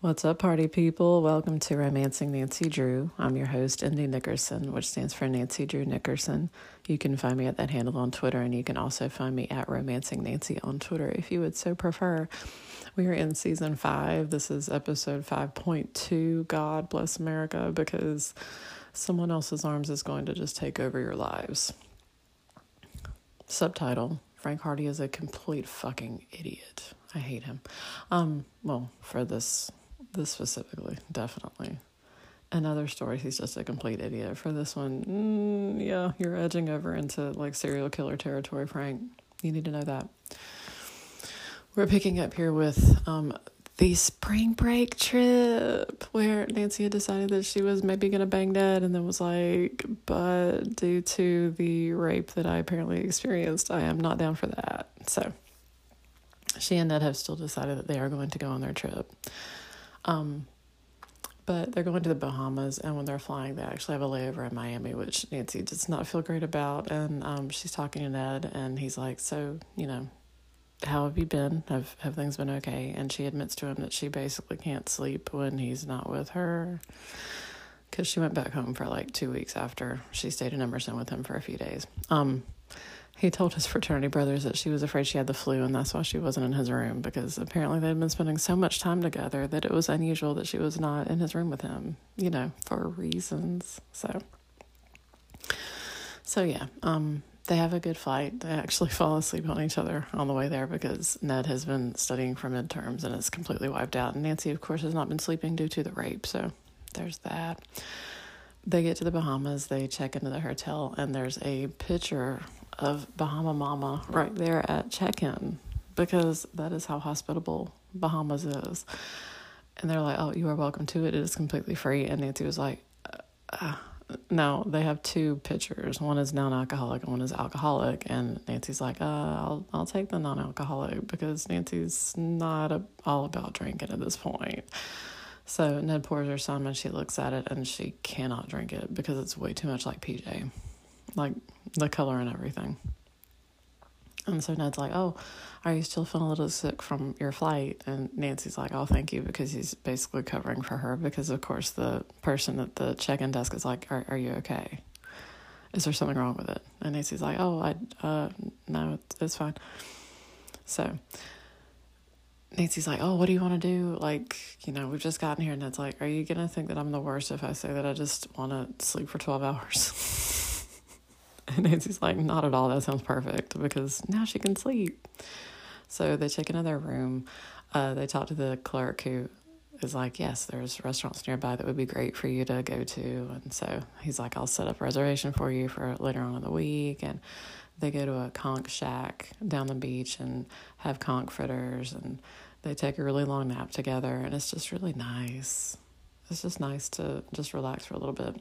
What's up, party people? Welcome to Romancing Nancy Drew. I'm your host, Indy Nickerson, which stands for Nancy Drew Nickerson. You can find me at that handle on Twitter, and you can also find me at Romancing Nancy on Twitter if you would so prefer. We are in season five. This is episode 5.2. God bless America because someone else's arms is going to just take over your lives. Subtitle Frank Hardy is a complete fucking idiot. I hate him. Um, well, for this this specifically, definitely. In other stories, he's just a complete idiot. For this one, mm, yeah, you're edging over into like serial killer territory, Frank. You need to know that. We're picking up here with um, the spring break trip where Nancy had decided that she was maybe going to bang Ned and then was like, but due to the rape that I apparently experienced, I am not down for that. So she and Ned have still decided that they are going to go on their trip. Um, but they're going to the Bahamas, and when they're flying, they actually have a layover in Miami, which Nancy does not feel great about. And um, she's talking to Ned, and he's like, "So, you know, how have you been? Have have things been okay?" And she admits to him that she basically can't sleep when he's not with her, because she went back home for like two weeks after she stayed in Emerson with him for a few days. Um, he told his fraternity brothers that she was afraid she had the flu and that's why she wasn't in his room because apparently they'd been spending so much time together that it was unusual that she was not in his room with him, you know, for reasons. So so yeah, um they have a good flight. They actually fall asleep on each other on the way there because Ned has been studying for midterms and is completely wiped out. And Nancy, of course, has not been sleeping due to the rape. So there's that. They get to the Bahamas, they check into the hotel, and there's a picture of Bahama Mama right there at check in because that is how hospitable Bahamas is. And they're like, oh, you are welcome to it. It is completely free. And Nancy was like, uh, no, they have two pitchers. One is non-alcoholic and one is alcoholic. And Nancy's like, uh, I'll I'll take the non-alcoholic because Nancy's not a, all about drinking at this point. So Ned pours her some and she looks at it and she cannot drink it because it's way too much like PJ like the color and everything. And so Ned's like, Oh, are you still feeling a little sick from your flight? And Nancy's like, Oh, thank you, because he's basically covering for her because, of course, the person at the check in desk is like, Are, are you okay? Is there something wrong with it? And Nancy's like, Oh, I, uh, no, it's, fine. So Nancy's like, Oh, what do you want to do? Like, you know, we've just gotten here. And Ned's like, Are you going to think that I'm the worst if I say that I just want to sleep for 12 hours? And Nancy's like, Not at all. That sounds perfect because now she can sleep. So they check into their room. Uh, they talk to the clerk who is like, Yes, there's restaurants nearby that would be great for you to go to. And so he's like, I'll set up a reservation for you for later on in the week. And they go to a conch shack down the beach and have conch fritters. And they take a really long nap together. And it's just really nice. It's just nice to just relax for a little bit.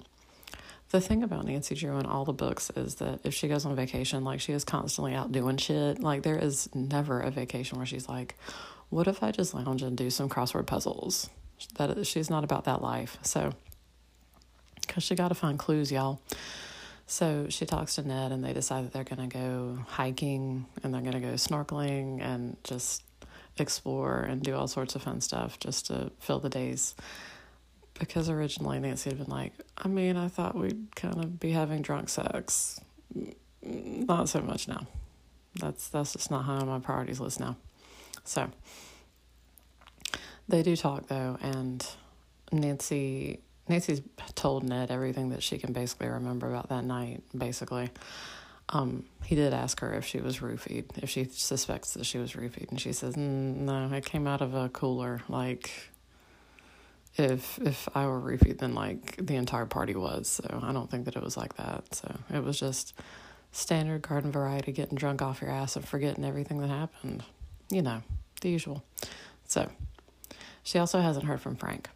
The thing about Nancy Drew in all the books is that if she goes on vacation, like she is constantly out doing shit. Like there is never a vacation where she's like, "What if I just lounge and do some crossword puzzles?" That she's not about that life. So, because she got to find clues, y'all. So she talks to Ned, and they decide that they're gonna go hiking and they're gonna go snorkeling and just explore and do all sorts of fun stuff just to fill the days because originally Nancy had been like, I mean, I thought we'd kind of be having drunk sex. Not so much now. That's that's just not high on my priorities list now. So they do talk though, and Nancy Nancy's told Ned everything that she can basically remember about that night. Basically, um, he did ask her if she was roofied, if she suspects that she was roofied, and she says, mm, "No, it came out of a cooler, like." If if I were roofied, then like the entire party was. So I don't think that it was like that. So it was just standard garden variety, getting drunk off your ass and forgetting everything that happened. You know, the usual. So she also hasn't heard from Frank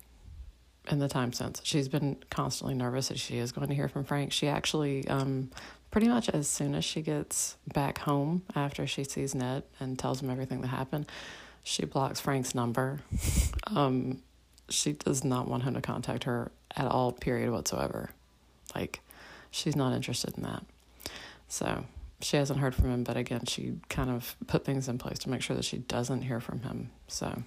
in the time since. She's been constantly nervous that she is going to hear from Frank. She actually, um, pretty much as soon as she gets back home after she sees Ned and tells him everything that happened, she blocks Frank's number. um, she does not want him to contact her at all, period whatsoever. Like, she's not interested in that. So she hasn't heard from him, but again, she kind of put things in place to make sure that she doesn't hear from him. So,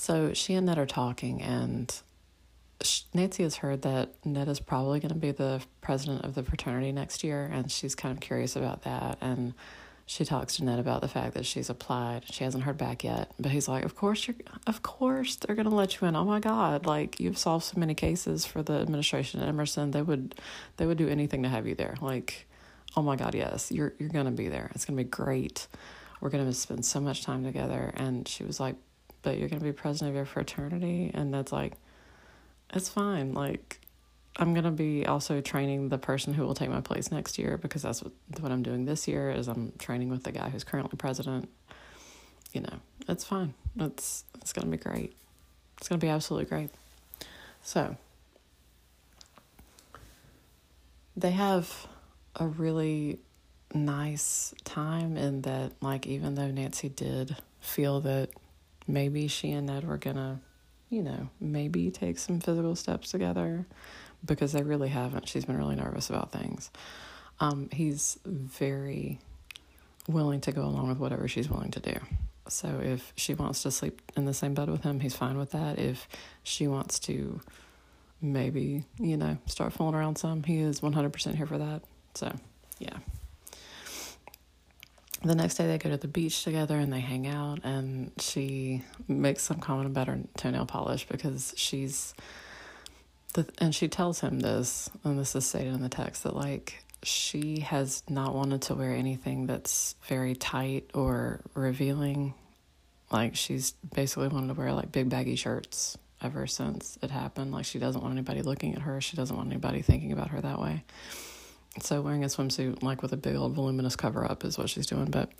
So she and Ned are talking, and Nancy has heard that Ned is probably going to be the president of the fraternity next year, and she's kind of curious about that. And she talks to Ned about the fact that she's applied. She hasn't heard back yet, but he's like, "Of course you're. Of course they're to let you in. Oh my God! Like you've solved so many cases for the administration at Emerson. They would, they would do anything to have you there. Like, oh my God, yes, you're you're to be there. It's to be great. We're to spend so much time together." And she was like, "But you're to be president of your fraternity," and Ned's like it's fine. Like, I'm gonna be also training the person who will take my place next year because that's what what I'm doing this year is I'm training with the guy who's currently president. You know, it's fine. It's it's gonna be great. It's gonna be absolutely great. So they have a really nice time in that like even though Nancy did feel that maybe she and Ned were gonna you know, maybe take some physical steps together because they really haven't. She's been really nervous about things. Um, he's very willing to go along with whatever she's willing to do. So if she wants to sleep in the same bed with him, he's fine with that. If she wants to maybe, you know, start fooling around some, he is 100% here for that. So, yeah the next day they go to the beach together and they hang out and she makes some comment about her toenail polish because she's the and she tells him this and this is stated in the text that like she has not wanted to wear anything that's very tight or revealing. Like she's basically wanted to wear like big baggy shirts ever since it happened. Like she doesn't want anybody looking at her. She doesn't want anybody thinking about her that way. So wearing a swimsuit like with a big old voluminous cover up is what she's doing. But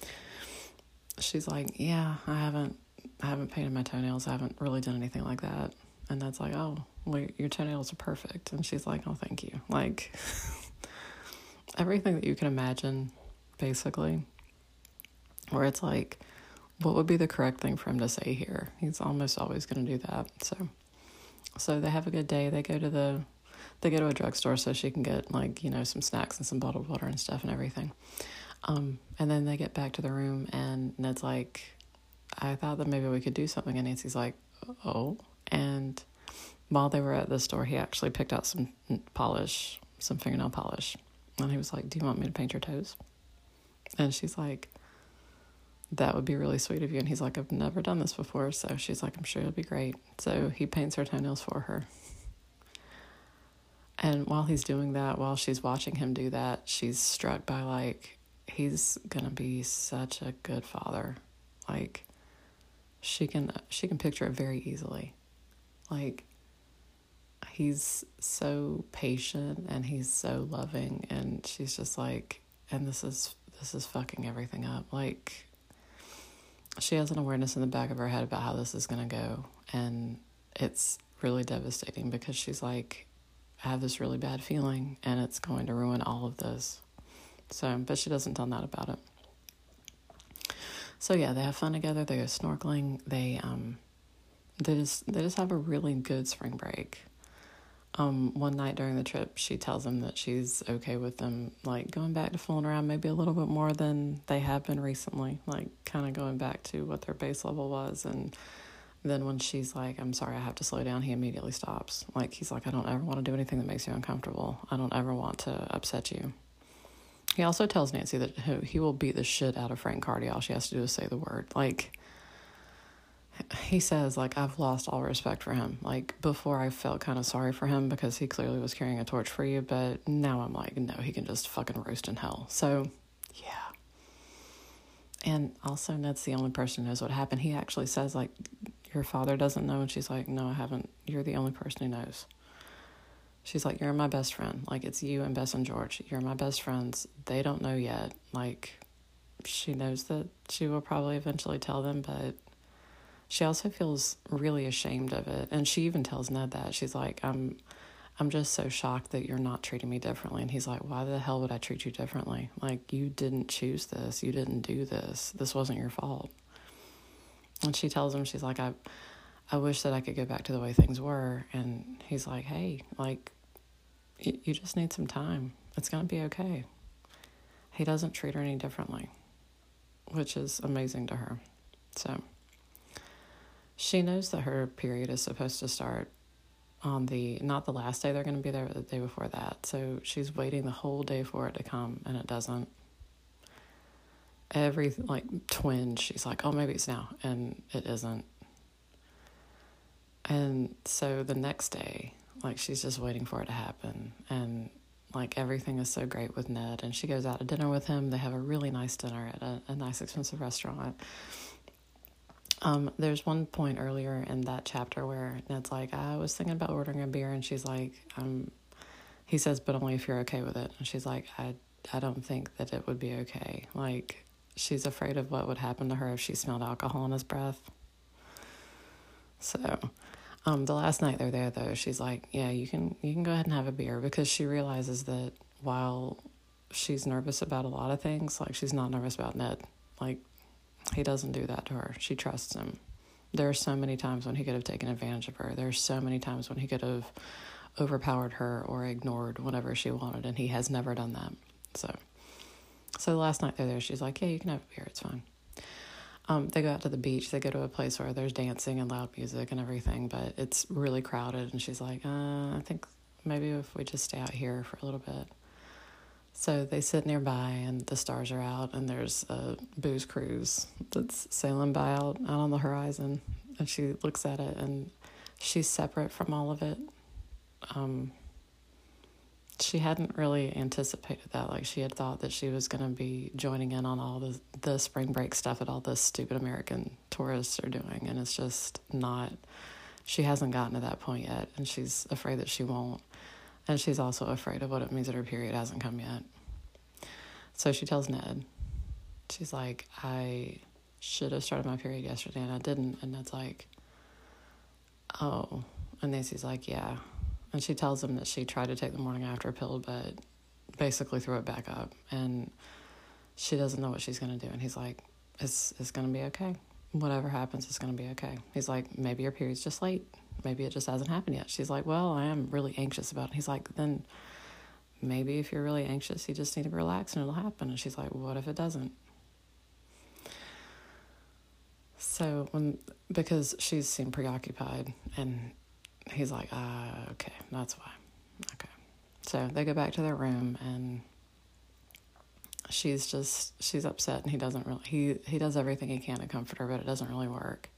she's like, Yeah, I haven't I haven't painted my toenails, I haven't really done anything like that. And that's like, Oh, well your toenails are perfect and she's like, Oh, thank you. Like everything that you can imagine, basically. Where it's like, what would be the correct thing for him to say here? He's almost always gonna do that. So so they have a good day. They go to the they go to a drugstore so she can get like you know some snacks and some bottled water and stuff and everything um, and then they get back to the room and ned's like i thought that maybe we could do something and nancy's like oh and while they were at the store he actually picked out some polish some fingernail polish. And he was like do you want me to paint your toes? And she's like that would be really sweet of you. And he's like i've never done this before. So she's like i'm sure it'll be great. So he paints her toenails for her. And while he's doing that, while she's watching him do that, she's struck by like, he's gonna be such a good father. Like, she can she can picture it very easily. Like, he's so patient and he's so loving, and she's just like, and this is this is fucking everything up. Like, she has an awareness in the back of her head about how this is gonna go, and it's really devastating because she's like I have this really bad feeling and it's going to ruin all of this. So, but she doesn't tell Ned about it. So yeah, they have fun together. They go snorkeling. They um, they just they just have a really good spring break. Um, one night during the trip, she tells him that she's okay with them like going back to fooling around maybe a little bit more than they have been recently, like kind of going back to what their base level was and then when she's like, I'm sorry, I have to slow down, he immediately stops. Like, he's like, I don't ever want to do anything that makes you uncomfortable. I don't ever want to upset you. He also tells Nancy that he will beat the shit out of Frank Hardy. All she has to do is say the word. Like, he says, like, I've lost all respect for him. Like, before I felt kind of sorry for him because he clearly was carrying a torch for you, but now I'm like, no, he can just fucking roast in hell. So, yeah. And also, Ned's the only person who knows what happened. He actually says, like, your father doesn't know. And she's like, No, I haven't. You're the only person who knows. She's like, You're my best friend. Like, it's you and Bess and George. You're my best friends. They don't know yet. Like, she knows that she will probably eventually tell them, but she also feels really ashamed of it. And she even tells Ned that. She's like, I'm. I'm just so shocked that you're not treating me differently. And he's like, Why the hell would I treat you differently? Like, you didn't choose this. You didn't do this. This wasn't your fault. And she tells him, she's like, I, I wish that I could go back to the way things were. And he's like, hey, like, you, you just need some time. It's to be okay. He doesn't treat her any differently, which is amazing to her. So she knows that her period is supposed to start on the not the last day they're going to be there, but the day before that. So she's waiting the whole day for it to come, and it doesn't. Every like twinge, she's like, "Oh, maybe it's now," and it isn't. And so the next day, like she's just waiting for it to happen, and like everything is so great with Ned, and she goes out to dinner with him. They have a really nice dinner at a, a nice, expensive restaurant um, there's one point earlier in that chapter where Ned's like, I was thinking about ordering a beer, and she's like, um, he says, but only if you're okay with it. And she's like, I, I don't think that it would be okay. Like, she's afraid of what would happen to her if she smelled alcohol in his breath. So, um, the last night they're there, though, she's like, yeah, you can, you can go ahead and have a beer because she realizes that while she's nervous about a lot of things, like she's not nervous about Ned. Like he doesn't do that to her. She trusts him. There are so many times when he could have taken advantage of her. There are so many times when he could have overpowered her or ignored whatever she wanted, and he has never done that. So, so last night they're there. She's like, "Yeah, you can have a beer. It's fine." Um, they go out to the beach. They go to a place where there's dancing and loud music and everything, but it's really crowded. And she's like, uh, "I think maybe if we just stay out here for a little bit." So they sit nearby, and the stars are out, and there's a booze cruise that's sailing by out, out on the horizon. And she looks at it, and she's separate from all of it. Um, she hadn't really anticipated that. Like she had thought that she was going to be joining in on all the the spring break stuff that all the stupid American tourists are doing, and it's just not. She hasn't gotten to that point yet, and she's afraid that she won't. And she's also afraid of what it means that her period hasn't come yet. So she tells Ned, she's like, I should have started my period yesterday and I didn't. And Ned's like, oh. And Nancy's like, yeah. And she tells him that she tried to take the morning after pill, but basically threw it back up. And she doesn't know what she's going to do. And he's like, it's, it's going to be okay. Whatever happens, it's going to be okay. He's like, maybe your period's just late maybe it just hasn't happened yet. She's like, well, I am really anxious about it. He's like, then maybe if you're really anxious, you just need to relax and it'll happen. And she's like, what if it doesn't? So when because she's seemed preoccupied, and he's like, ah, okay, that's why. Okay. So they go back to their room, and she's just she's upset, and he doesn't really he he does everything he can to comfort her, but it doesn't really work.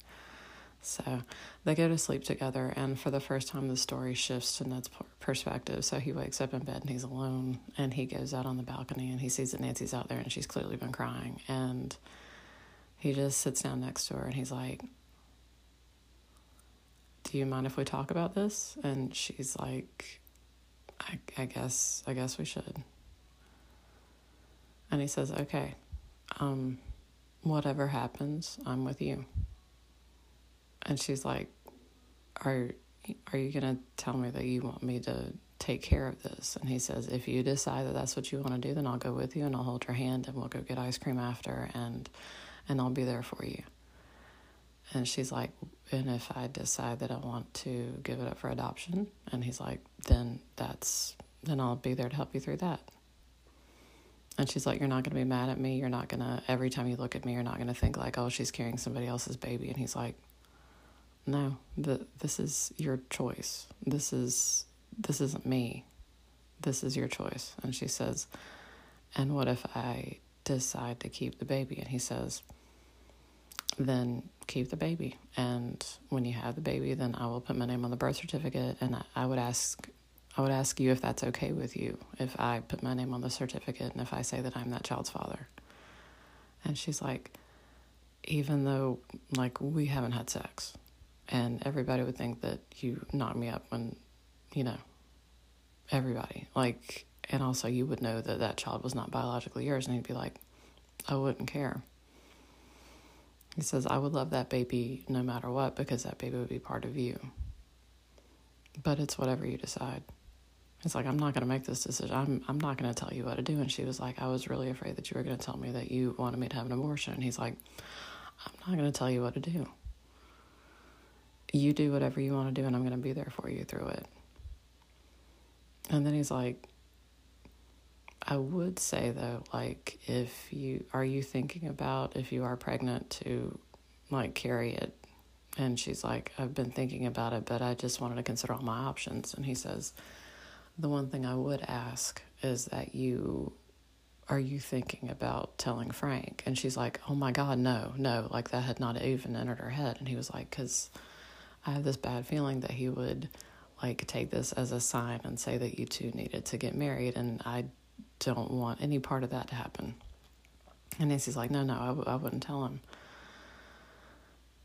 So they go to sleep together, and for the first time, the story shifts to Ned's perspective. So he wakes up in bed and he's alone, and he goes out on the balcony and he sees that Nancy's out there and she's clearly been crying. And he just sits down next to her and he's like, Do you mind if we talk about this? And she's like, I, I guess, I guess we should. And he says, Okay, um, whatever happens, I'm with you. And she's like, "Are are you going to tell me that you want me to take care of this?" And he says, "If you decide that that's what you want to do, then I'll go with you and I'll hold your hand and we'll go get ice cream after and and I'll be there for you." And she's like, "And if I decide that I want to give it up for adoption?" And he's like, "Then that's then I'll be there to help you through that." And she's like, You're not going to be mad at me. You're not going to, every time you look at me, you're not going to think, like, oh, she's carrying somebody else's baby. And he's like, no, the, this is your choice. This is this isn't me. This is your choice. And she says, and what if I decide to keep the baby? And he says, then keep the baby. And when you have the baby, then I will put my name on the birth certificate. And I, I would ask, I would ask you if that's okay with you, if I put my name on the certificate and if I say that I'm that child's father. And she's like, even though like we haven't had sex, and everybody would think that you knocked me up when, you know, everybody. Like, and also you would know that that child was not biologically yours, and he'd be like, I wouldn't care. He says, I would love that baby no matter what because that baby would be part of you. But it's whatever you decide. It's like, I'm not going to make this decision. I'm, I'm not going to tell you what to do. And she was like, I was really afraid that you were going to tell me that you wanted me to have an abortion. And he's like, I'm not going to tell you what to do you do whatever you want to do and I'm going to be there for you through it. And then he's like, I would say though, like, if you are you thinking about if you are pregnant to like carry it And she's like, I've been thinking about it, but I just wanted to consider all my options. And he says, The one thing I would ask is that you are you thinking about telling Frank? And she's like, Oh my God, no, no. Like that had not even entered her head. And he was like, Because I have this bad feeling that he would like take this as a sign and say that you two needed to get married. And I don't want any part of that to happen. And Nancy's like, No, no, I w- I wouldn't tell him.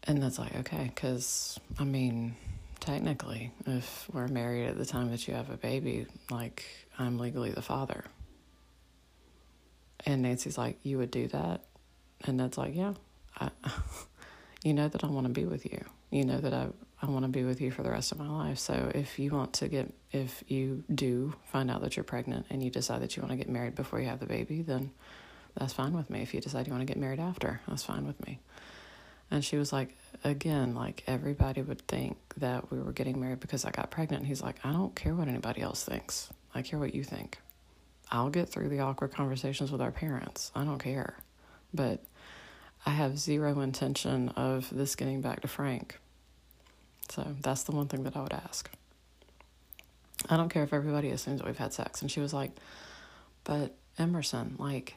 And that's like, okay, because I mean, technically, if we're married at the time that you have a baby, like, I'm legally the father. And Nancy's like, You would do that? And that's like, Yeah. I, you know that I want to be with you. You know that I, I want to be with you for the rest of my life. So if you want to get, if you do find out that you're pregnant and you decide that you want to get married before you have the baby, then that's fine with me. If you decide you want to get married after, that's fine with me. And she was like, again, like everybody would think that we were getting married because I got pregnant. And he's like, I don't care what anybody else thinks. I care what you think. I'll get through the awkward conversations with our parents. I don't care. But I have zero intention of this getting back to Frank. So that's the one thing that I would ask. I don't care if everybody assumes that we've had sex. And she was like, but Emerson, like,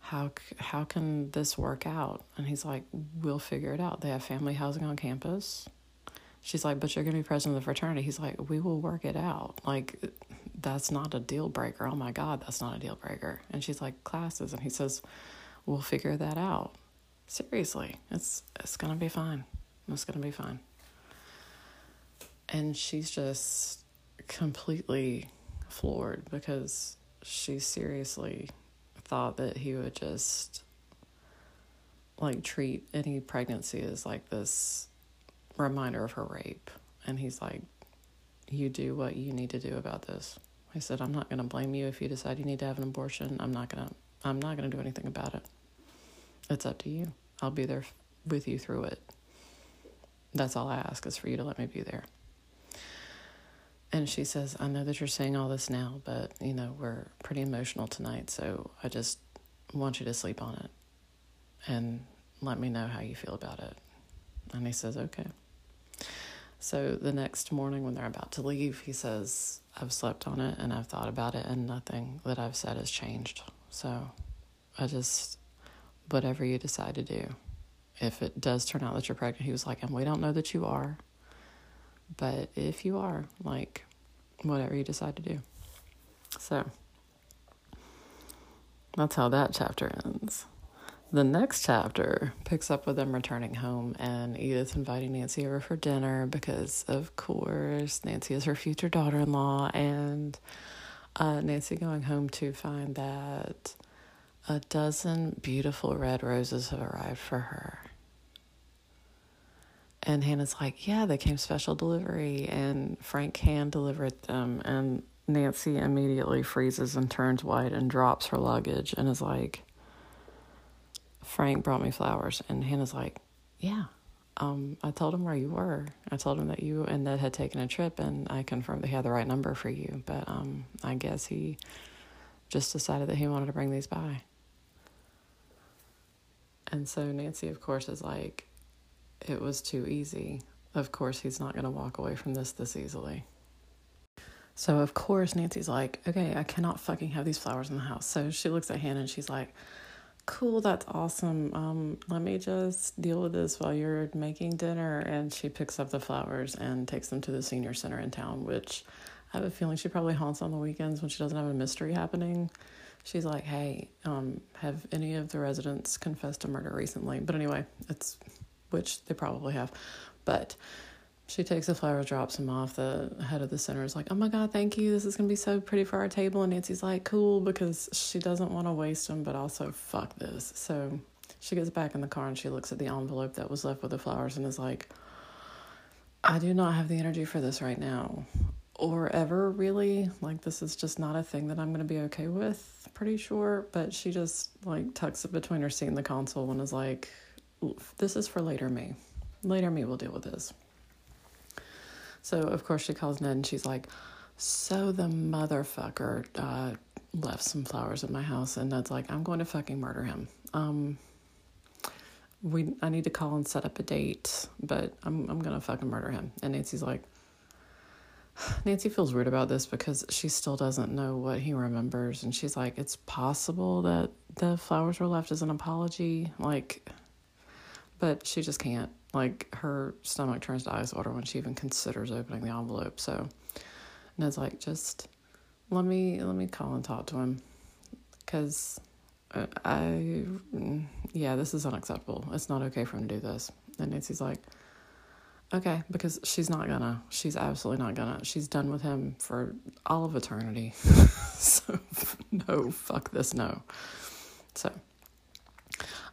how how can this work out? And he's like, we'll figure it out. They have family housing on campus. She's like, but you're going to be president of the fraternity. He's like, we will work it out. Like, that's not a deal breaker. Oh my God, that's not a deal breaker. And she's like, classes. And he says, we'll figure that out. Seriously, it's it's going to be fine. It's going to be fine. And she's just completely floored because she seriously thought that he would just like treat any pregnancy as like this reminder of her rape. And he's like, You do what you need to do about this. I said, I'm not gonna blame you if you decide you need to have an abortion. I'm not gonna I'm not gonna do anything about it. It's up to you. I'll be there with you through it. That's all I ask is for you to let me be there. And she says, I know that you're saying all this now, but you know, we're pretty emotional tonight, so I just want you to sleep on it and let me know how you feel about it. And he says, Okay. So the next morning, when they're about to leave, he says, I've slept on it and I've thought about it, and nothing that I've said has changed. So I just, whatever you decide to do, if it does turn out that you're pregnant, he was like, and we don't know that you are, but if you are, like, whatever you decide to do. So that's how that chapter ends. The next chapter picks up with them returning home and Edith inviting Nancy over for dinner because, of course, Nancy is her future daughter in law, and uh, Nancy going home to find that a dozen beautiful red roses have arrived for her. And Hannah's like, Yeah, they came special delivery, and Frank hand delivered them. And Nancy immediately freezes and turns white and drops her luggage and is like, Frank brought me flowers. And Hannah's like, Yeah. Um, I told him where you were. I told him that you and Ned had taken a trip, and I confirmed that he had the right number for you. But um, I guess he just decided that he wanted to bring these by. And so Nancy, of course, is like, it was too easy. Of course, he's not going to walk away from this this easily. So, of course, Nancy's like, okay, I cannot fucking have these flowers in the house. So she looks at Hannah and she's like, cool, that's awesome. Um, let me just deal with this while you're making dinner. And she picks up the flowers and takes them to the senior center in town, which I have a feeling she probably haunts on the weekends when she doesn't have a mystery happening. She's like, hey, um, have any of the residents confessed to murder recently? But anyway, it's which they probably have. But she takes the flowers, drops them off. The head of the center is like, "Oh my god, thank you! This is gonna be so pretty for our table." And Nancy's like, "Cool," because she doesn't want to waste them, but also fuck this. So she gets back in the car and she looks at the envelope that was left with the flowers and is like, "I do not have the energy for this right now, or ever really. Like this is just not a thing that I'm gonna be okay with. Pretty sure." But she just like tucks it between her seat and the console and is like, "This is for later me. Later me will deal with this." So, of course, she calls Ned and she's like, So the motherfucker uh, left some flowers at my house. And Ned's like, I'm going to fucking murder him. Um, we I need to call and set up a date, but I'm I'm gonna fucking murder him. And Nancy's like, Nancy feels weird about this because she still doesn't know what he remembers, and she's like, it's possible that the flowers were left as an apology, like, but she just can't. Like her stomach turns to ice water when she even considers opening the envelope. So Ned's like, just let me let me call and talk to him, because I, yeah, this is unacceptable. It's not okay for him to do this. And Nancy's like, okay, because she's not gonna. She's absolutely not gonna. She's done with him for all of eternity. so, no, fuck this, no. So,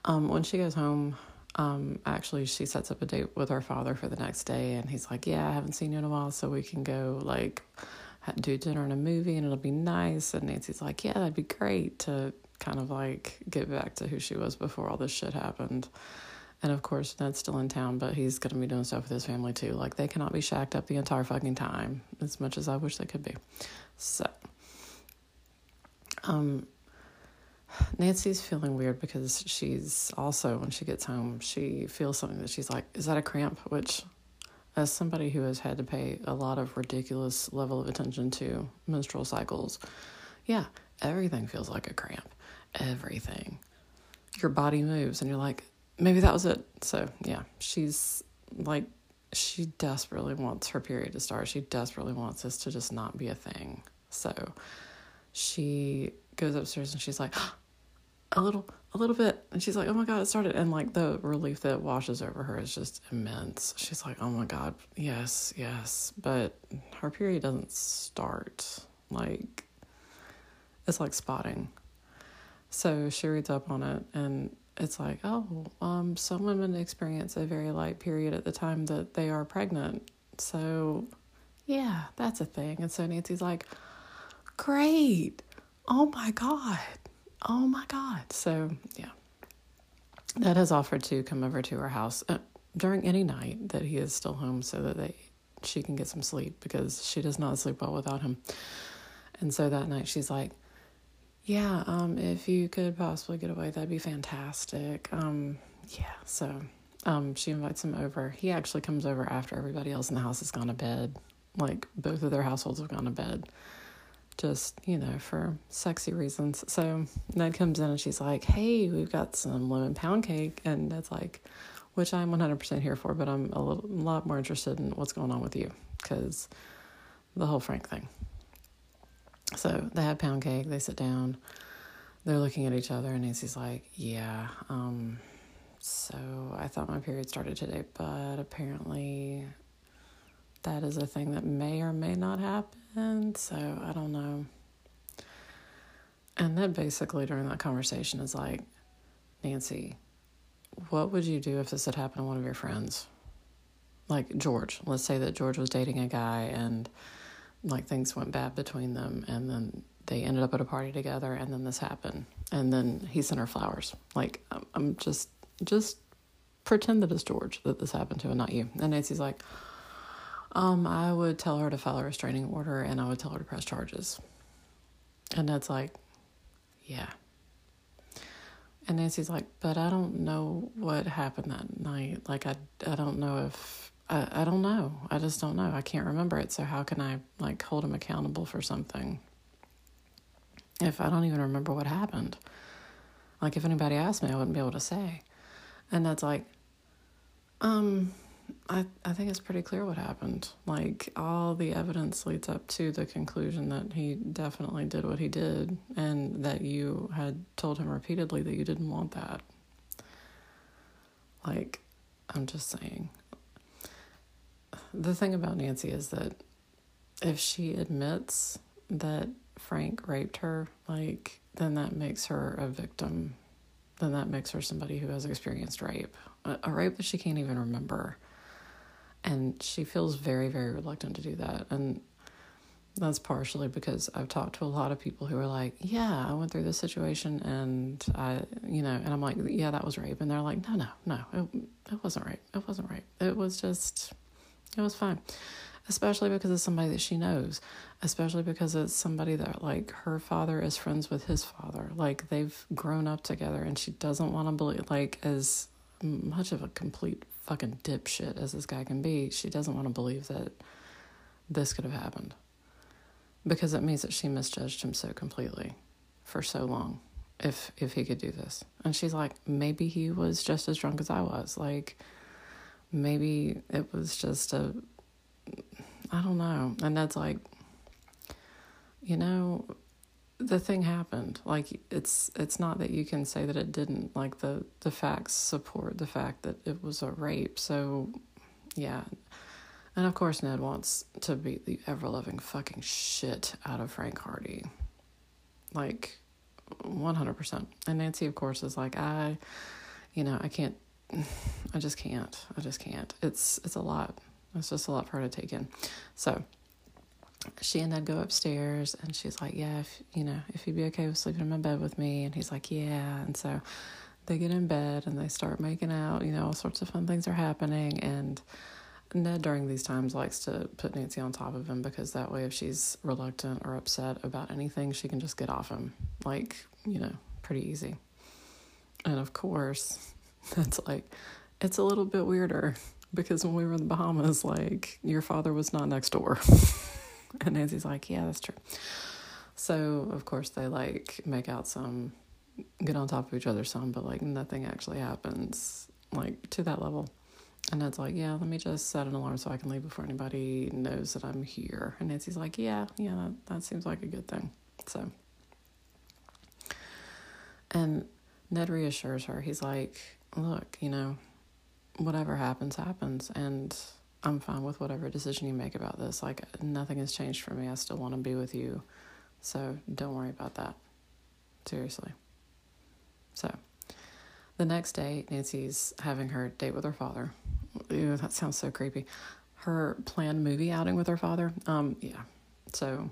um, when she goes home, um, actually, she sets up a date with her father for the next day, and he's like, yeah, I haven't seen you in a while, so we can go, like, do dinner and a movie, and it'll be nice. And Nancy's like, yeah, that'd be great to kind of like get back to who she was before all this shit happened. And of course, Ned's still in town, but he's to be doing stuff with his family too. Like, they cannot be shacked up the entire fucking time, as much as I wish they could be. So, um, Nancy's feeling weird because she's also, when she gets home, she feels something that she's like, is that a cramp? Which, as somebody who has had to pay a lot of ridiculous level of attention to menstrual cycles, yeah, everything feels like a cramp everything. Your body moves, and you're like, maybe that was it. So, yeah, she's like, she desperately wants her period to start. She desperately wants this to just not be a thing. So, she goes upstairs and she's like, a little, a little bit. And she's like, oh my God, it started. And like the relief that washes over her is just immense. She's like, oh my God, yes, yes. But her period doesn't start. Like, it's like spotting. So she reads up on it and it's like, oh, um, some women experience a very light period at the time that they are pregnant. So, yeah, that's a thing. And so Nancy's like, great. Oh my God. Oh my God. So, yeah. that has offered to come over to her house uh, during any night that he is still home so that they she can get some sleep because she does not sleep well without him. And so that night she's like, yeah, um, if you could possibly get away, that'd be fantastic. Um, yeah, so um, she invites him over. He actually comes over after everybody else in the house has gone to bed. Like both of their households have gone to bed, just you know for sexy reasons. So Ned comes in and she's like, "Hey, we've got some lemon pound cake," and Ned's like, "Which I'm 100% here for, but I'm a, little, lot more interested in what's going on with you because the whole Frank thing." So they have pound cake, they sit down, they're looking at each other, and Nancy's like, Yeah, um, so I thought my period started today, but apparently that is a thing that may or may not happen, so I don't know. And then basically during that conversation is like, Nancy, what would you do if this had happened to one of your friends? Like George. Let's say that George was dating a guy and like things went bad between them and then they ended up at a party together and then this happened and then he sent her flowers like i'm just just pretend that it's george that this happened to and not you and nancy's like um i would tell her to file a restraining order and i would tell her to press charges and ned's like yeah and nancy's like but i don't know what happened that night like i, I don't know if I, I don't know. I just don't know. I can't remember it. So how can I like hold him accountable for something if I don't even remember what happened? Like if anybody asked me, I wouldn't be able to say. And that's like, um, I I think it's pretty clear what happened. Like all the evidence leads up to the conclusion that he definitely did what he did, and that you had told him repeatedly that you didn't want that. Like, I'm just saying the thing about Nancy is that if she admits that Frank raped her, like, then that makes her a victim. Then that makes her somebody who has experienced rape, a, a rape that she can't even remember. And she feels very, very reluctant to do that. And that's partially because I've talked to a lot of people who are like, yeah, I went through this situation and I, you know, and I'm like, yeah, that was rape. And they're like, no, no, no, it, it wasn't rape. It wasn't rape. It was just it was fine. Especially because it's somebody that she knows. Especially because it's somebody that, like, her father is friends with his father. Like, they've grown up together and she doesn't want to believe, like, as much of a complete fucking dipshit as this guy can be, she doesn't want to believe that this could have happened. Because it means that she misjudged him so completely for so long if if he could do this. And she's like, maybe he was just as drunk as I was. Like maybe it was just a I don't know. And that's like you know, the thing happened. Like it's it's not that you can say that it didn't. Like the the facts support the fact that it was a rape. So yeah. And of course Ned wants to beat the ever loving fucking shit out of Frank Hardy. Like 100%. And Nancy of course is like I you know, I can't I just can't. I just can't. It's it's a lot. It's just a lot for her to take in. So she and Ned go upstairs and she's like, Yeah, if you know, if you'd be okay with sleeping in my bed with me and he's like, Yeah and so they get in bed and they start making out, you know, all sorts of fun things are happening and Ned during these times likes to put Nancy on top of him because that way if she's reluctant or upset about anything, she can just get off him. Like, you know, pretty easy. And of course, that's like it's a little bit weirder because when we were in the Bahamas, like your father was not next door. And Nancy's like, yeah, that's true. So, of course, they like make out some, get on top of each other some, but like nothing actually happens like to that level. And Ned's like, yeah, let me just set an alarm so I can leave before anybody knows that I'm here. And Nancy's like, yeah, yeah, that, that seems like a good thing. So, and Ned reassures her. He's like, look, you know, whatever happens, happens. And I'm fine with whatever decision you make about this. Like, nothing has changed for me. I still want to be with you. So, don't worry about that. Seriously. So, the next day, Nancy's having her date with her father. Ew, that sounds so creepy. Her planned movie outing with her father. Um, yeah. So,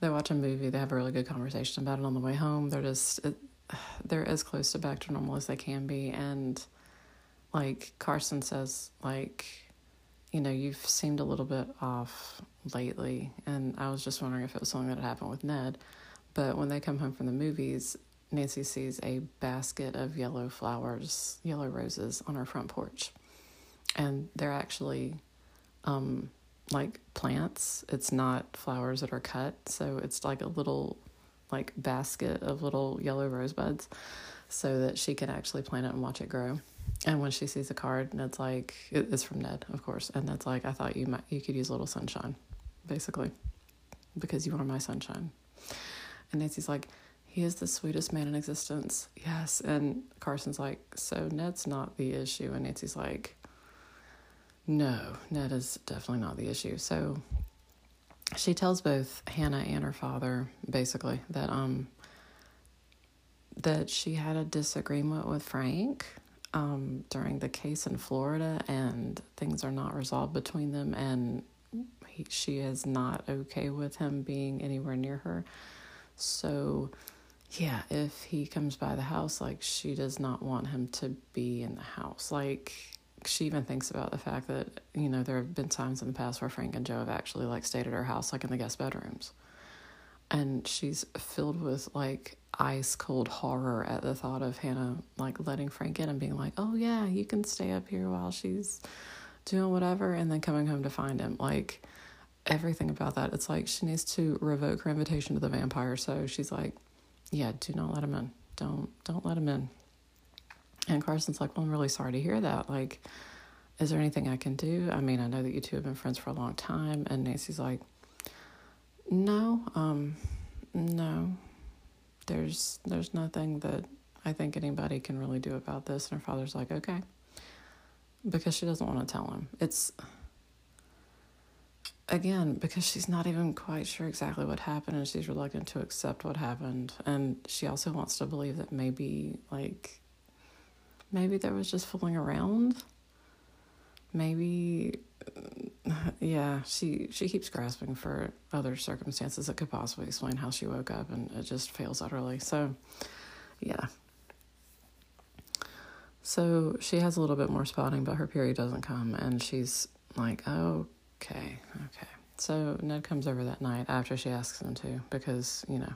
they watch a movie. They have a really good conversation about it on the way home. They're just, it, they're as close to back to normal as they can be. And, like, Carson says, like, you know, you've seemed a little bit off lately, and I was just wondering if it was something that had happened with Ned. But when they come home from the movies, Nancy sees a basket of yellow flowers, yellow roses on her front porch. And they're actually um, like plants. It's not flowers that are cut. So it's like a little like basket of little yellow rosebuds so that she can actually plant it and watch it grow. And when she sees the card, Ned's like, it's from Ned, of course. And Ned's like, I thought you might, you could use a little sunshine, basically, because you are my sunshine. And Nancy's like, he is the sweetest man in existence. Yes. And Carson's like, so Ned's not the issue. And Nancy's like, no, Ned is definitely not the issue. So she tells both Hannah and her father, basically, that um that she had a disagreement with Frank um, during the case in Florida, and things are not resolved between them, and he, she is not okay with him being anywhere near her. So, yeah, if he comes by the house, like she does not want him to be in the house. Like she even thinks about the fact that you know there have been times in the past where Frank and Joe have actually like stayed at her house, like in the guest bedrooms, and she's filled with like ice cold horror at the thought of Hannah like letting Frank in and being like, "Oh yeah, you can stay up here while she's doing whatever," and then coming home to find him. Like everything about that, it's like she needs to revoke her invitation to the vampire. So she's like, "Yeah, do not let him in. Don't don't let him in." And Carson's like, "Well, I'm really sorry to hear that. Like, is there anything I can do? I mean, I know that you two have been friends for a long time." And Nancy's like, "No, um, no." there's there's nothing that I think anybody can really do about this. And her father's like, okay, because she doesn't want to tell him. It's again because she's not even quite sure exactly what happened, and she's reluctant to accept what happened, and she also wants to believe that maybe like maybe there was just fooling around. Maybe yeah, she she keeps grasping for other circumstances that could possibly explain how she woke up, and it just fails utterly. So, yeah. So she has a little bit more spotting, but her period doesn't come, and she's like, "Okay, okay." So Ned comes over that night after she asks him to, because you know,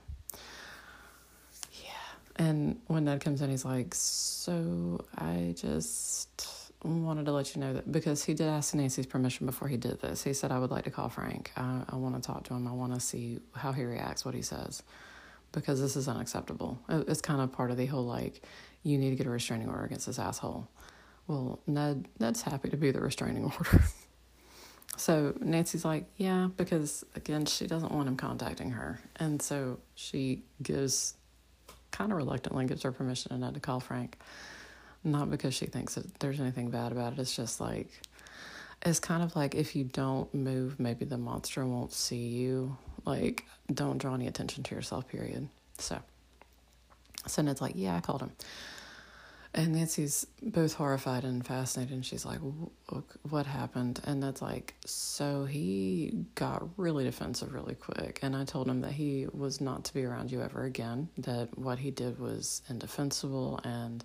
yeah. And when Ned comes in, he's like, So I just wanted to let you know that because he did ask Nancy's permission before he did this. He said, I would like to call Frank. I, I want to talk to him. I want to see how he reacts, what he says, because this is unacceptable. It's kind of part of the whole like, you need to get a restraining order against this asshole. Well, Ned Ned's happy to be the restraining order. so Nancy's like, yeah, because again, she doesn't want him contacting her, and so she gives kind of reluctantly gives her permission to Ned to call Frank. Not because she thinks that there's anything bad about it. It's just like it's kind of like if you don't move, maybe the monster won't see you. Like, don't draw any attention to yourself, period. So, so Ned's like, yeah, I called him. And Nancy's both horrified and fascinated. And she's like, What happened? And that's like, So he got really defensive really quick. And I told him that he was not to be around you ever again, that what he did was indefensible, and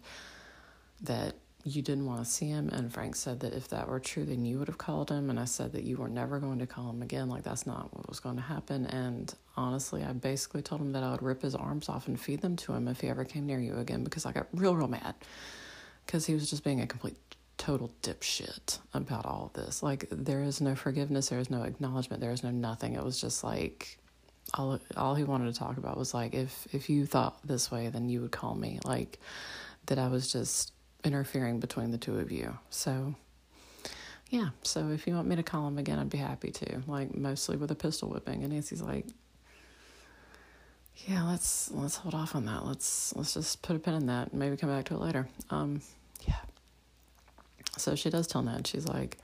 that you didn't want to see him. And Frank said that if that were true, then you would have called him. And I said that you were never going to call him again. Like, that's not what was going to happen. And honestly, I basically told him that I would rip his arms off and feed them to him if he ever came near you again because I got real, real mad. Because he was just being a complete, total dipshit about all this. Like, there is no forgiveness, there is no acknowledgement, there is no nothing. It was just like, all all he wanted to talk about was like if if you thought this way then you would call me like that I was just interfering between the two of you. So, yeah. So if you want me to call him again, I'd be happy to. Like mostly with a pistol whipping. And Nancy's like, yeah, let's let's hold off on that. Let's let's just put a pin in that and maybe come back to it later. Um, yeah. So she does tell Ned. She's like,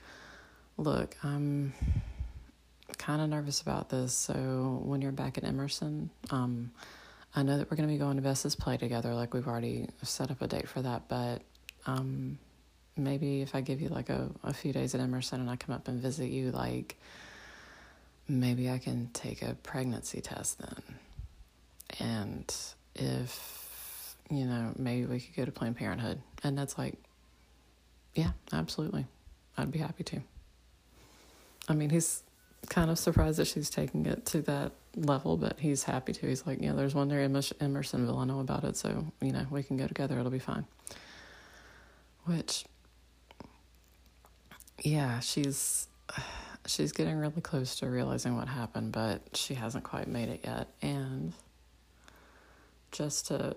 look, I'm kind of nervous about this. So when you're back at Emerson, um, I know that we're going to be going to Bess's play together. Like we've already set up a date for that, but um, maybe if I give you like a, a few days at Emerson and I come up and visit you, like maybe I can take a pregnancy test then. And if, you know, maybe we could go to Planned Parenthood. And that's like, yeah, absolutely. I'd be happy to. I mean, he's kind of surprised that she's taking it to that level, but he's happy to. He's like, yeah, there's one there in Emersonville. I know about it, so you know we can go together. It'll be fine. Which, yeah, she's she's getting really close to realizing what happened, but she hasn't quite made it yet. And just to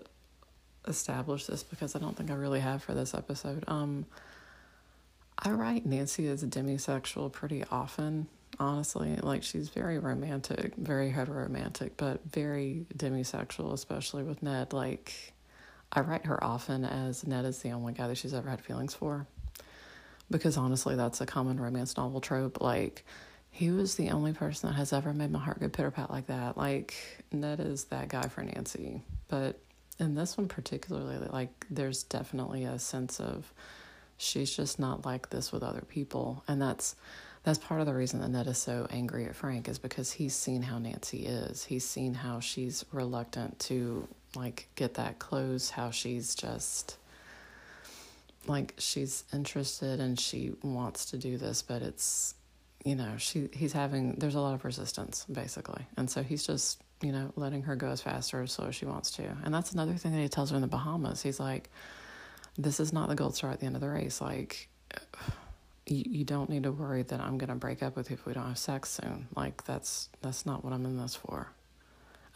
establish this, because I don't think I really have for this episode, um, I write Nancy as a demisexual pretty often. Honestly, like she's very romantic, very heteromantic, but very demisexual, especially with Ned. Like I write her often as Ned is the only guy that she's ever had feelings for. Because honestly, that's a common romance novel trope. Like, he was the only person that has ever made my heart go pitter pat like that. Like, Ned is that guy for Nancy. But in this one particularly, like, there's definitely a sense of she's just not like this with other people. And that's that's part of the reason that Ned is so angry at Frank is because he's seen how Nancy is. He's seen how she's reluctant to like get that close, how she's just like she's interested and she wants to do this, but it's you know, she he's having there's a lot of resistance basically. And so he's just, you know, letting her go as fast or as slow as she wants to. And that's another thing that he tells her in the Bahamas. He's like, This is not the gold star at the end of the race. Like you, you don't need to worry that I'm gonna break up with you if we don't have sex soon. Like that's that's not what I'm in this for.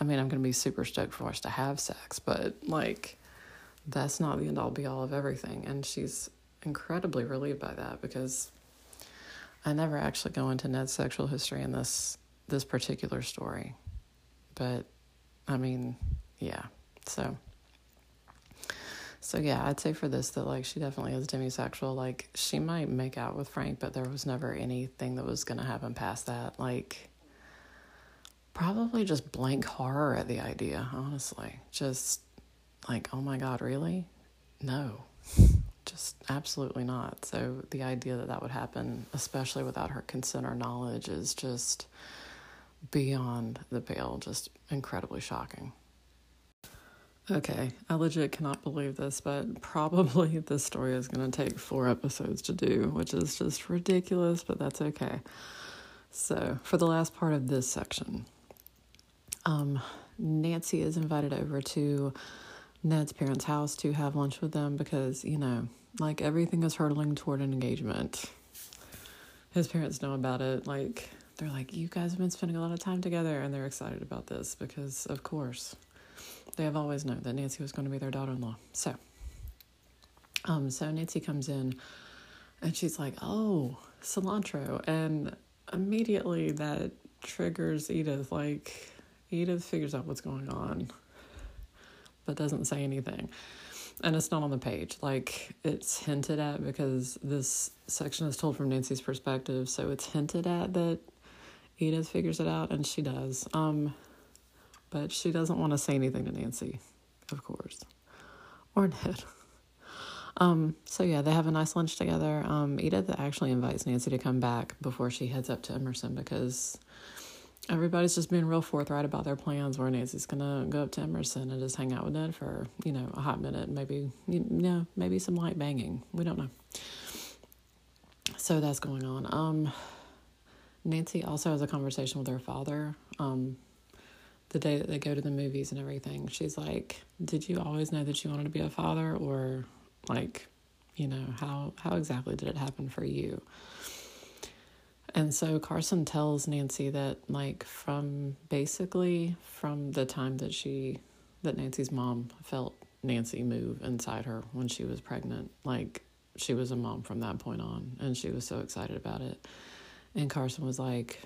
I mean, I'm going to be super stoked for us to have sex, but like, that's not the end all be all of everything. And she's incredibly relieved by that because I never actually go into Ned's sexual history in this this particular story. But I mean, yeah. So so yeah, I'd say for this that like she definitely is demisexual. Like she might make out with Frank, but there was never anything that was gonna happen past that. Like probably just blank horror at the idea, honestly. Just like, oh my God, really? No, just absolutely not. So the idea that that would happen, especially without her consent or knowledge, is just beyond the pale, just incredibly shocking. Okay, I legit cannot believe this, but probably this story is going to take four episodes to do, which is just ridiculous, but that's okay. So, for the last part of this section, um, Nancy is invited over to Ned's parents' house to have lunch with them because, you know, like everything is hurtling toward an engagement. His parents know about it. Like, they're like, you guys have been spending a lot of time together, and they're excited about this because, of course, they have always known that Nancy was going to be their daughter in law. So, um, so Nancy comes in and she's like, oh, cilantro. And immediately that triggers Edith. Like, Edith figures out what's going on, but doesn't say anything. And it's not on the page. Like, it's hinted at because this section is told from Nancy's perspective. So it's hinted at that Edith figures it out, and she does. Um, but she doesn't want to say anything to Nancy, of course, or Ned. Um, so yeah, they have a nice lunch together. Um, Edith actually invites Nancy to come back before she heads up to Emerson because everybody's just being real forthright about their plans. Where Nancy's gonna go up to Emerson and just hang out with Ned for you know a hot minute, maybe you know maybe some light banging. We don't know. So that's going on. Um, Nancy also has a conversation with her father. Um, the day that they go to the movies and everything, she's like, "Did you always know that you wanted to be a father, or like, you know, how how exactly did it happen for you?" And so Carson tells Nancy that like from basically from the time that she that Nancy's mom felt Nancy move inside her when she was pregnant, like she was a mom from that point on and she was so excited about it. And Carson was like,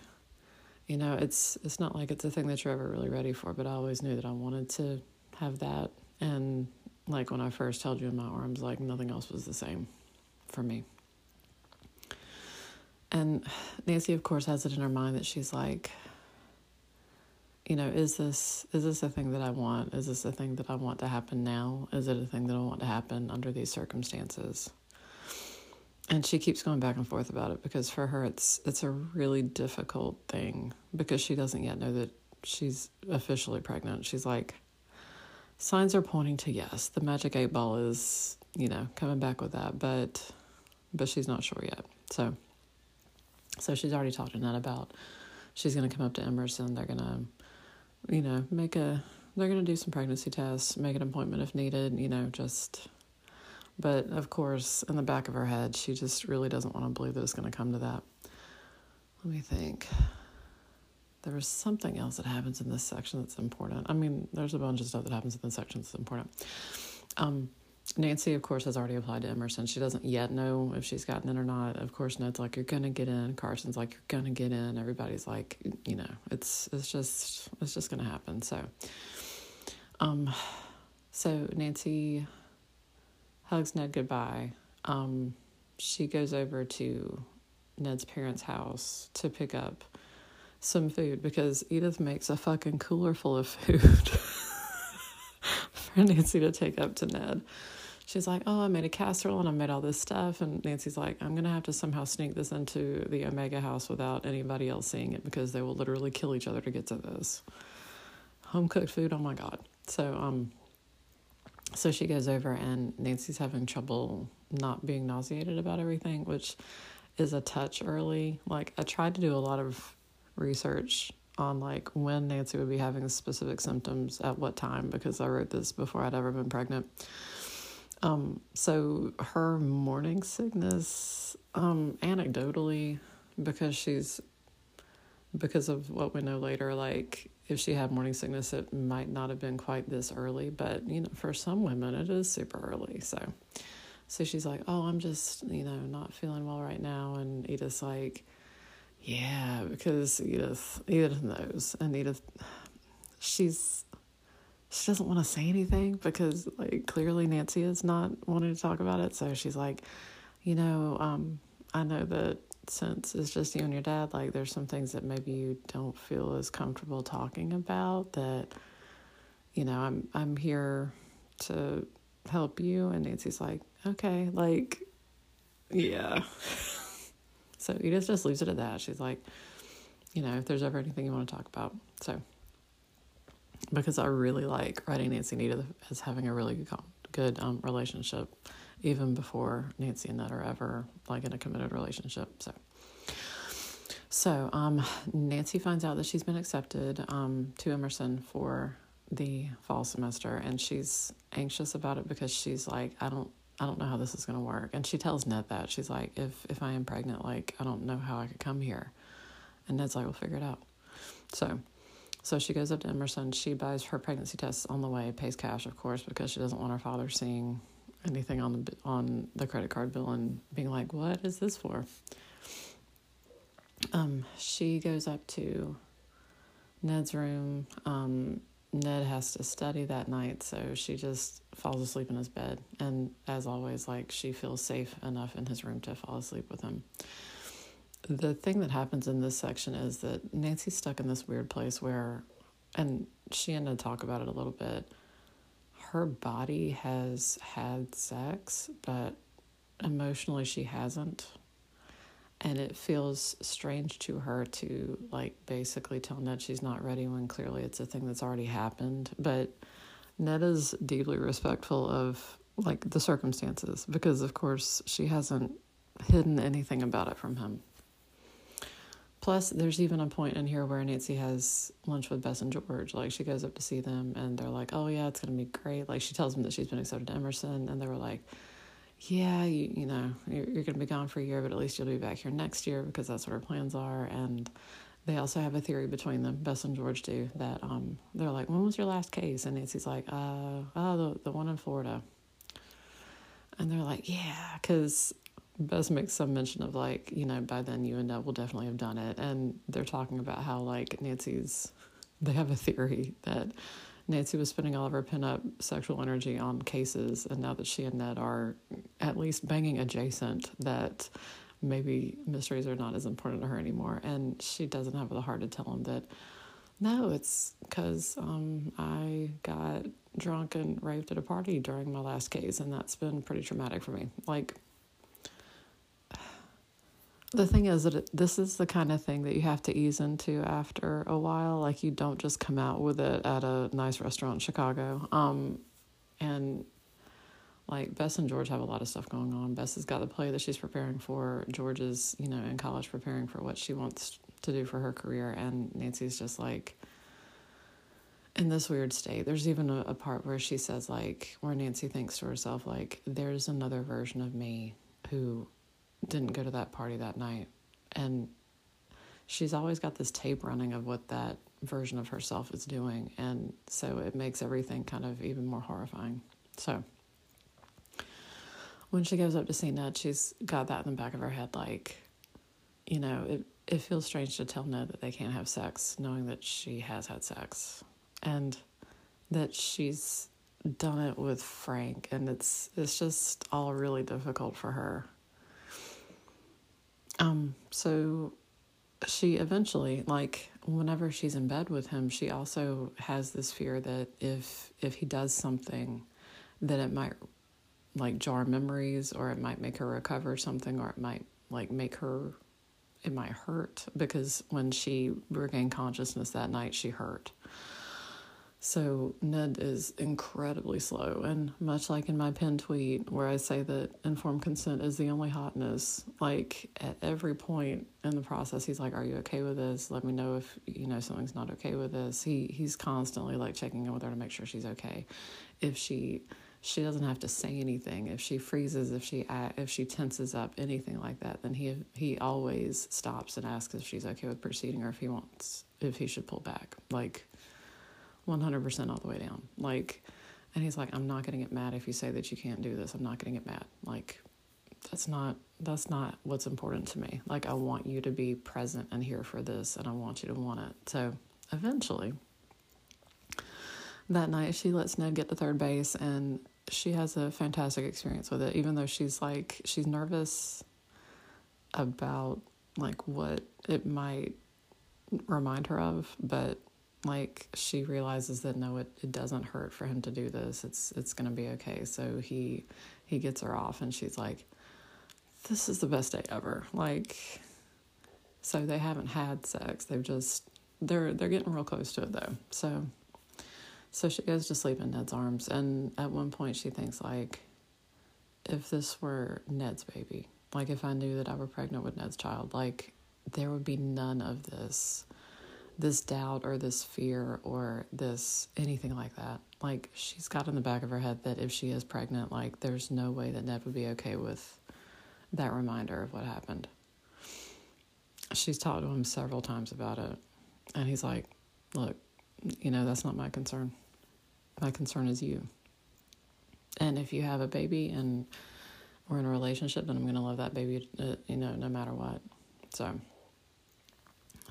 you know, it's it's not like it's a thing that you're ever really ready for, but I always knew that I wanted to have that and like when I first held you in my arms, like nothing else was the same for me. And Nancy, of course, has it in her mind that she's like, you know, is this is this a thing that I want? Is this a thing that I want to happen now? Is it a thing that I want to happen under these circumstances? And she keeps going back and forth about it because for her it's it's a really difficult thing because she doesn't yet know that she's officially pregnant. She's like signs are pointing to yes. The magic eight ball is, you know, coming back with that, but but she's not sure yet. So so she's already talked to Ned about she's going to come up to Emerson. They're going to, you know, make a, they're going to do some pregnancy tests, make an appointment if needed, you know, just, but of course, in the back of her head, she just really doesn't want to believe that it's going to come to that. Let me think. There was something else that happens in this section that's important. I mean, there's a bunch of stuff that happens in this section that's important. Um, Nancy, of course, has already applied to Emerson. She doesn't yet know if she's gotten in or not. Of course, Ned's like, "You're gonna get in." Carson's like, "You're gonna get in." Everybody's like, you know, it's it's just it's just gonna happen. So, um, so Nancy hugs Ned goodbye. Um, she goes over to Ned's parents' house to pick up some food because Edith makes a fucking cooler full of food for Nancy to take up to Ned she's like, Oh, I made a casserole and I made all this stuff. And Nancy's like, I'm going to have to somehow sneak this into the Omega house without anybody else seeing it because they will literally kill each other to get to this. Home cooked food, oh my God. So, um, so she goes over and Nancy's having trouble not being nauseated about everything, which is a touch early. Like, I tried to do a lot of research on like when Nancy would be having specific symptoms at what time because I wrote this before I'd ever been pregnant. Um, so her morning sickness, um, anecdotally, because she's because of what we know later, like if she had morning sickness, it might not have been quite this early, but you know, for some women, it is super early. So, so she's like, "Oh, I'm just you know not feeling well right now," and Edith's like, "Yeah," because Edith Edith knows, and Edith, she's she doesn't want to say anything because like clearly Nancy is not wanting to talk about it. So she's like, you know, um, I know that since it's just you and your dad, like there's some things that maybe you don't feel as comfortable talking about that, you know, I'm I'm here to help you and Nancy's like, Okay, like yeah. so Edith just leaves it at that. She's like, you know, if there's ever anything you want to talk about. So because I really like writing Nancy and Edith as having a really good, good um, relationship, even before Nancy and Ned are ever like in a committed relationship. So, so um, Nancy finds out that she's been accepted um, to Emerson for the fall semester and she's anxious about it because she's like, I don't I don't know how this is going to work. And she tells Ned that. She's like, if if I am pregnant, like I don't know how I could come here. And Ned's like, we'll figure it out. So so she goes up to Emerson. She buys her pregnancy tests on the way, pays cash, of course, because she doesn't want her father seeing anything on the on the credit card bill and being like, "What is this for?" Um, she goes up to Ned's room. Um, Ned has to study that night, so she just falls asleep in his bed. And as always, like she feels safe enough in his room to fall asleep with him. The thing that happens in this section is that Nancy's stuck in this weird place where, and she and Ned talk about it a little bit. Her body has had sex, but emotionally she hasn't and it feels strange to her to like basically tell Ned she's not ready when clearly it's a thing that's already happened. But Ned is deeply respectful of like the circumstances because of course she hasn't hidden anything about it from him. Plus, there's even a point in here where Nancy has lunch with Bess and George. Like, she goes up to see them, and they're like, "Oh yeah, it's gonna be great." Like, she tells them that she's been accepted to Emerson, and they were like, yeah, you, you know, you're, you're going to be gone for a year, but at least you'll be back here next year because that's what our plans are. And they also have a theory between them, Bess and George do, that um, they're like, when was your last case? And Nancy's like, uh, oh, the, the one in Florida. And they're like, yeah, because Bess makes some mention of like, you know, by then you and Ned will definitely have done it. And they're talking about how like Nancy's, they have a theory that Nancy was spending all of her pin-up sexual energy on cases, and now that she and Ned are at least banging adjacent, that maybe mysteries are not as important to her anymore. And she doesn't have the heart to tell him that, no, it's because um, I got drunk and raped at a party during my last case, and that's been pretty traumatic for me. Like, the thing is that this is the kind of thing that you have to ease into after a while. Like you don't just come out with it at a nice restaurant in Chicago. Um, and like Bess and George have a lot of stuff going on. Bess has got the play that she's preparing for. George is, you know, in college preparing for what she wants to do for her career. And Nancy's just like in this weird state. There's even a, a part where she says, like, where Nancy thinks to herself, like, there's another version of me who didn't go to that party that night. And she's always got this tape running of what that version of herself is doing. And so it makes everything kind of even more horrifying. So when she goes up to see Ned, she's got that in the back of her head like, you know, it, it feels strange to tell Ned that they can't have sex, knowing that she has had sex. And that she's done it with Frank and it's it's just all really difficult for her um, so she eventually, like whenever she's in bed with him, she also has this fear that if if he does something, that it might like jar memories, or it might make her recover something, or it might like make her it might hurt because when she regained consciousness that night, she hurt. So Ned is incredibly slow, and much like in my pinned tweet where I say that informed consent is the only hotness, like at every point in the process, he's like, "Are you okay with this? Let me know if you know something's not okay with this." He he's constantly like checking in with her to make sure she's okay. If she she doesn't have to say anything. If she freezes, if she if she tenses up, anything like that, then he he always stops and asks if she's okay with proceeding or if he wants if he should pull back. Like 100% all the way down. Like, and he's like, I'm not going to get mad if you say that you can't do this. I'm not going to get mad. Like, that's not that's not what's important to me. Like, I want you to be present and here for this, and I want you to want it. So, eventually, that night, she lets Ned get to third base, and she has a fantastic experience with it. Even though she's like she's nervous about like what it might remind her of, but like she realizes that no it, it doesn't hurt for him to do this. It's it's to be okay. So he he gets her off and she's like this is the best day ever. Like so they haven't had sex. They've just they're they're getting real close to it though. So so she goes to sleep in Ned's arms. And at one point she thinks like if this were Ned's baby like if I knew that I were pregnant with Ned's child like there would be none of this this doubt or this fear or this anything like that. Like she's got in the back of her head that if she is pregnant, like there's no way that Ned would be okay with that reminder of what happened. She's talked to him several times about it, and he's like, Look, you know, that's not my concern. My concern is you. And if you have a baby and we're in a relationship, then I'm going to love that baby, uh, you know, no matter what. So,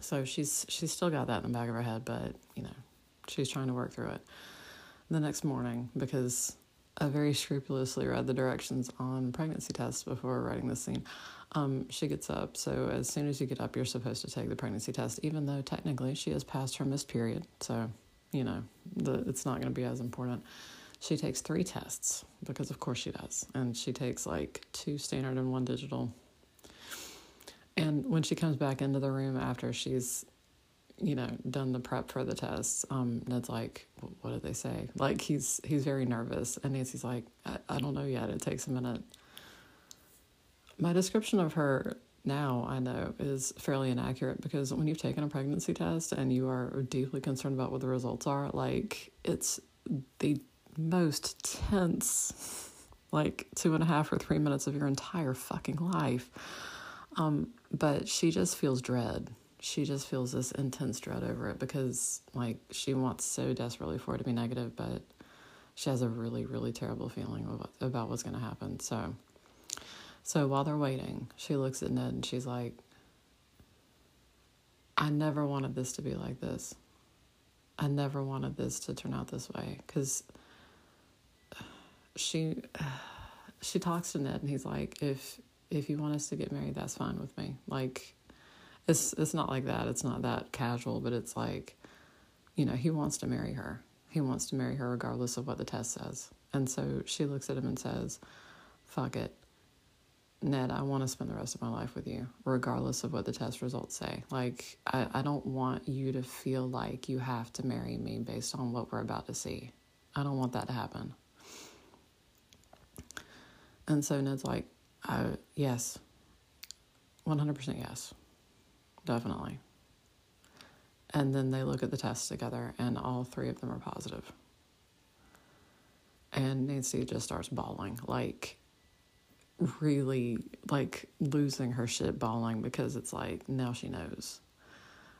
so she's she's still got that in the back of her head, but you know, she's trying to work through it. The next morning, because I very scrupulously read the directions on pregnancy tests before writing this scene. Um, she gets up. So as soon as you get up, you're supposed to take the pregnancy test, even though technically she has passed her missed period. So, you know, the, it's not going to be as important. She takes three tests because, of course, she does. And she takes like two standard and one digital. And when she comes back into the room after she's you know, done the prep for the test, um, Ned's like, what did they say? Like he's he's very nervous, and Nancy's like, I, I don't know yet. It takes a minute. My description of her now, I know, is fairly inaccurate because when you've taken a pregnancy test and you are deeply concerned about what the results are, like it's the most tense, like two and a half or three minutes of your entire fucking life. Um, but she just feels dread. She just feels this intense dread over it because like she wants so desperately for it to be negative but she has a really really terrible feeling about, about what's going to happen. So so while they're waiting she looks at ned and she's like i never wanted this to be like this. I never wanted this to turn out this way. Because she she talks to ned and he's like if if you want us to get married that's fine with me like it's it's not like that. It's not that casual, but it's like, you know, he wants to marry her. He wants to marry her regardless of what the test says. And so she looks at him and says, "Fuck it, Ned. I want to spend the rest of my life with you, regardless of what the test results say. Like, I, I don't want you to feel like you have to marry me based on what we're about to see. I don't want that to happen." And so Ned's like, I, yes, 100% yes definitely. And then they look at the tests together, and all three of them are positive. And Nancy just starts bawling, like really like losing her shit bawling because it's like now she knows.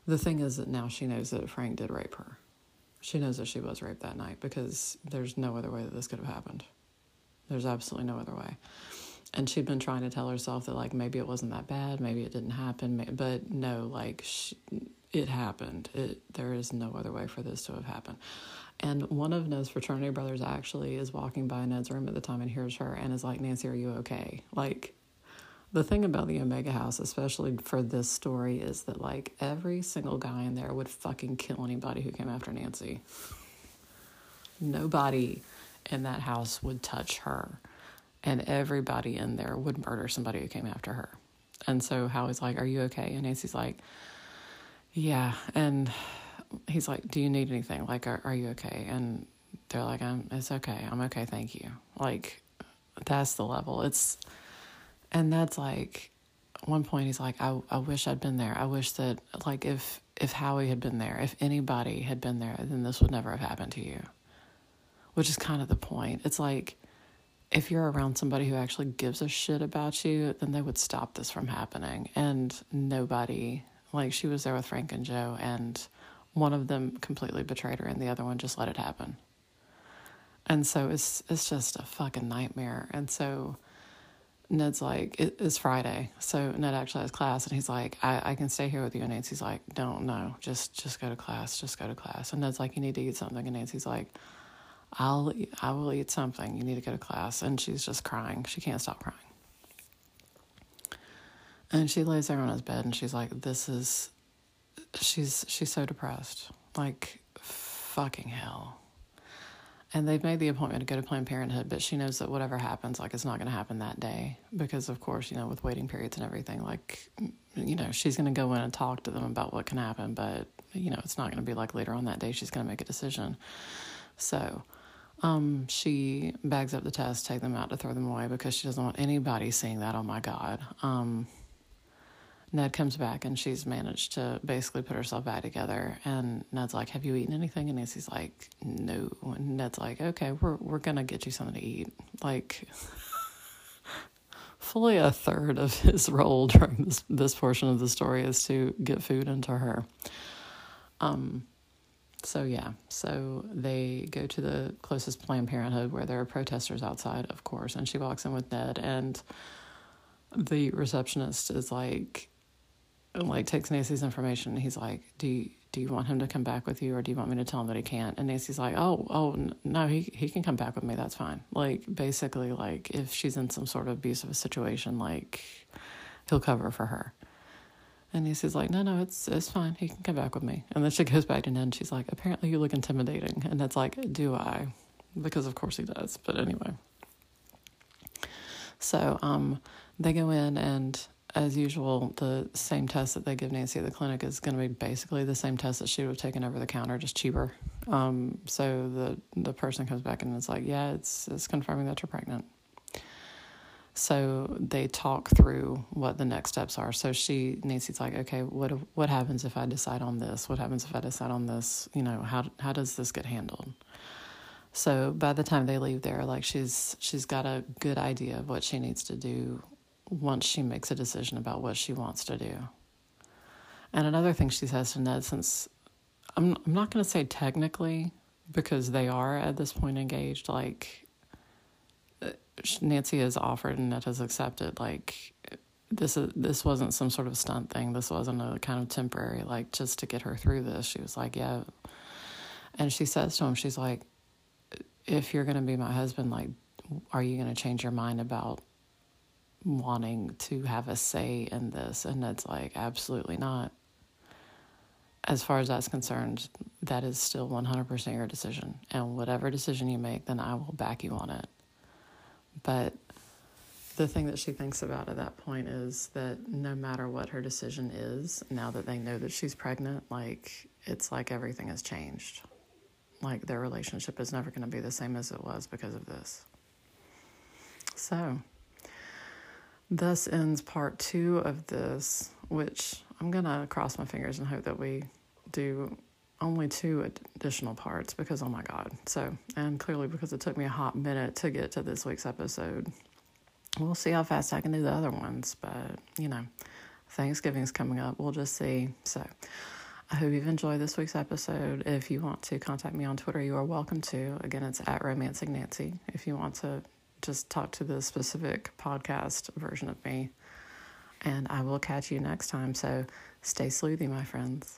The thing is that now she knows that Frank did rape her. She knows that she was raped that night because there's no other way that this could have happened. There's absolutely no other way and she'd been trying to tell herself that like maybe it wasn't that bad maybe it didn't happen but no like she, it happened. It there is no other way for this to have happened. And one of ned's fraternity brothers actually is walking by ned's room at the time and hears her and is like nancy are you okay? Like the thing about the omega house especially for this story is that like every single guy in there would fucking kill anybody who came after nancy. Nobody in that house would touch her and everybody in there would murder somebody who came after her. And so Howie's like, Are you okay? And Nancy's like, Yeah. And he's like, Do you need anything? Like, are, are you okay? And they're like, I'm, It's okay. I'm okay. Thank you. Like, that's the level. It's, and that's like, one point he's like, I, I wish I'd been there. I wish that, like, if, if Howie had been there, if anybody had been there, then this would never have happened to you. Which is kind of the point. It's like, if you're around somebody who actually gives a shit about you, then they would stop this from happening. And nobody, like she was there with Frank and Joe, and one of them completely betrayed her, and the other one just let it happen. And so it's it's just a fucking nightmare. And so Ned's like, it, it's Friday, so Ned actually has class, and he's like, I, I can stay here with you. And Nancy's like, don't no, just just go to class, just go to class. And Ned's like, you need to eat something, and Nancy's like I'll I will eat something. You need to go to class." And she's just crying. She can't stop crying. And she lays there on his bed and she's like, "This is." She's she's so depressed, like fucking hell. And they've made the appointment to go to Planned Parenthood, but she knows that whatever happens, like it's not going to happen that day because, of course, you know, with waiting periods and everything, like, you know, she's going to go in and talk to them about what can happen, but you know, it's not going to be like later on that day she's going to make a decision. So, um, she bags up the tests, take them out to throw them away because she doesn't want anybody seeing that. Oh my God. Um, Ned comes back and she's managed to basically put herself back together. And Ned's like, "Have you eaten anything?" And Nancy's like, "No." And Ned's like, "Okay, we're we're gonna get you something to eat." Like, fully a third of his role during this this portion of the story is to get food into her. Um. So yeah, so they go to the closest Planned Parenthood where there are protesters outside, of course, and she walks in with Ned and the receptionist is like like takes Nancy's information. he's like, "Do you, do you want him to come back with you, or do you want me to tell him that he can't?" And Nancy's like, "Oh, oh, no, he he can come back with me. That's fine." Like basically, like if she's in some sort of abusive situation, like he'll cover for her. And Nancy's like, "No, no, it's it's fine. He can come back with me." And then she goes back to. And she's like, "Apparently, you look intimidating." And it's like, "Do I?" Because of course he does. But anyway. So um, they go in and as usual, the same test that they give Nancy at the clinic is going to be basically the same test that she would have taken over the counter, just cheaper. Um, so the the person comes back and it's like, yeah, it's it's confirming that you're pregnant. So they talk through what the next steps are. So she Nancy's like, okay, what what happens if I decide on this? What happens if I decide on this? You know, how how does this get handled? So by the time they leave there, like she's she's got a good idea of what she needs to do once she makes a decision about what she wants to do. And another thing she says to Ned, since I'm, I'm not going to say technically, because they are at this point engaged, like Nancy has offered and Ned has accepted, like this is this wasn't some sort of stunt thing. This wasn't a kind of temporary, like just to get her through this. She was like, yeah. And she says to him, she's like, if you're to be my husband, like, are you to change your mind about wanting to have a say in this. And Ned's like, absolutely not. As far as that's concerned, that is still 100% your decision. And whatever decision you make, then I will back you on it. But the thing that she thinks about at that point is that no matter what her decision is, now that they know that she's pregnant, like, it's like everything has changed. Like, their relationship is never going to be the same as it was because of this. So, Thus ends part two of this, which I'm going to cross my fingers and hope that we do only two additional parts because, oh my God. So, and clearly because it took me a hot minute to get to this week's episode. We'll see how fast I can do the other ones, but you know, Thanksgiving's coming up. We'll just see. So, I hope you've enjoyed this week's episode. If you want to contact me on Twitter, you are welcome to. Again, it's at Romancing Nancy. If you want to just talk to the specific podcast version of me. And I will catch you next time. So stay sleuthy, my friends.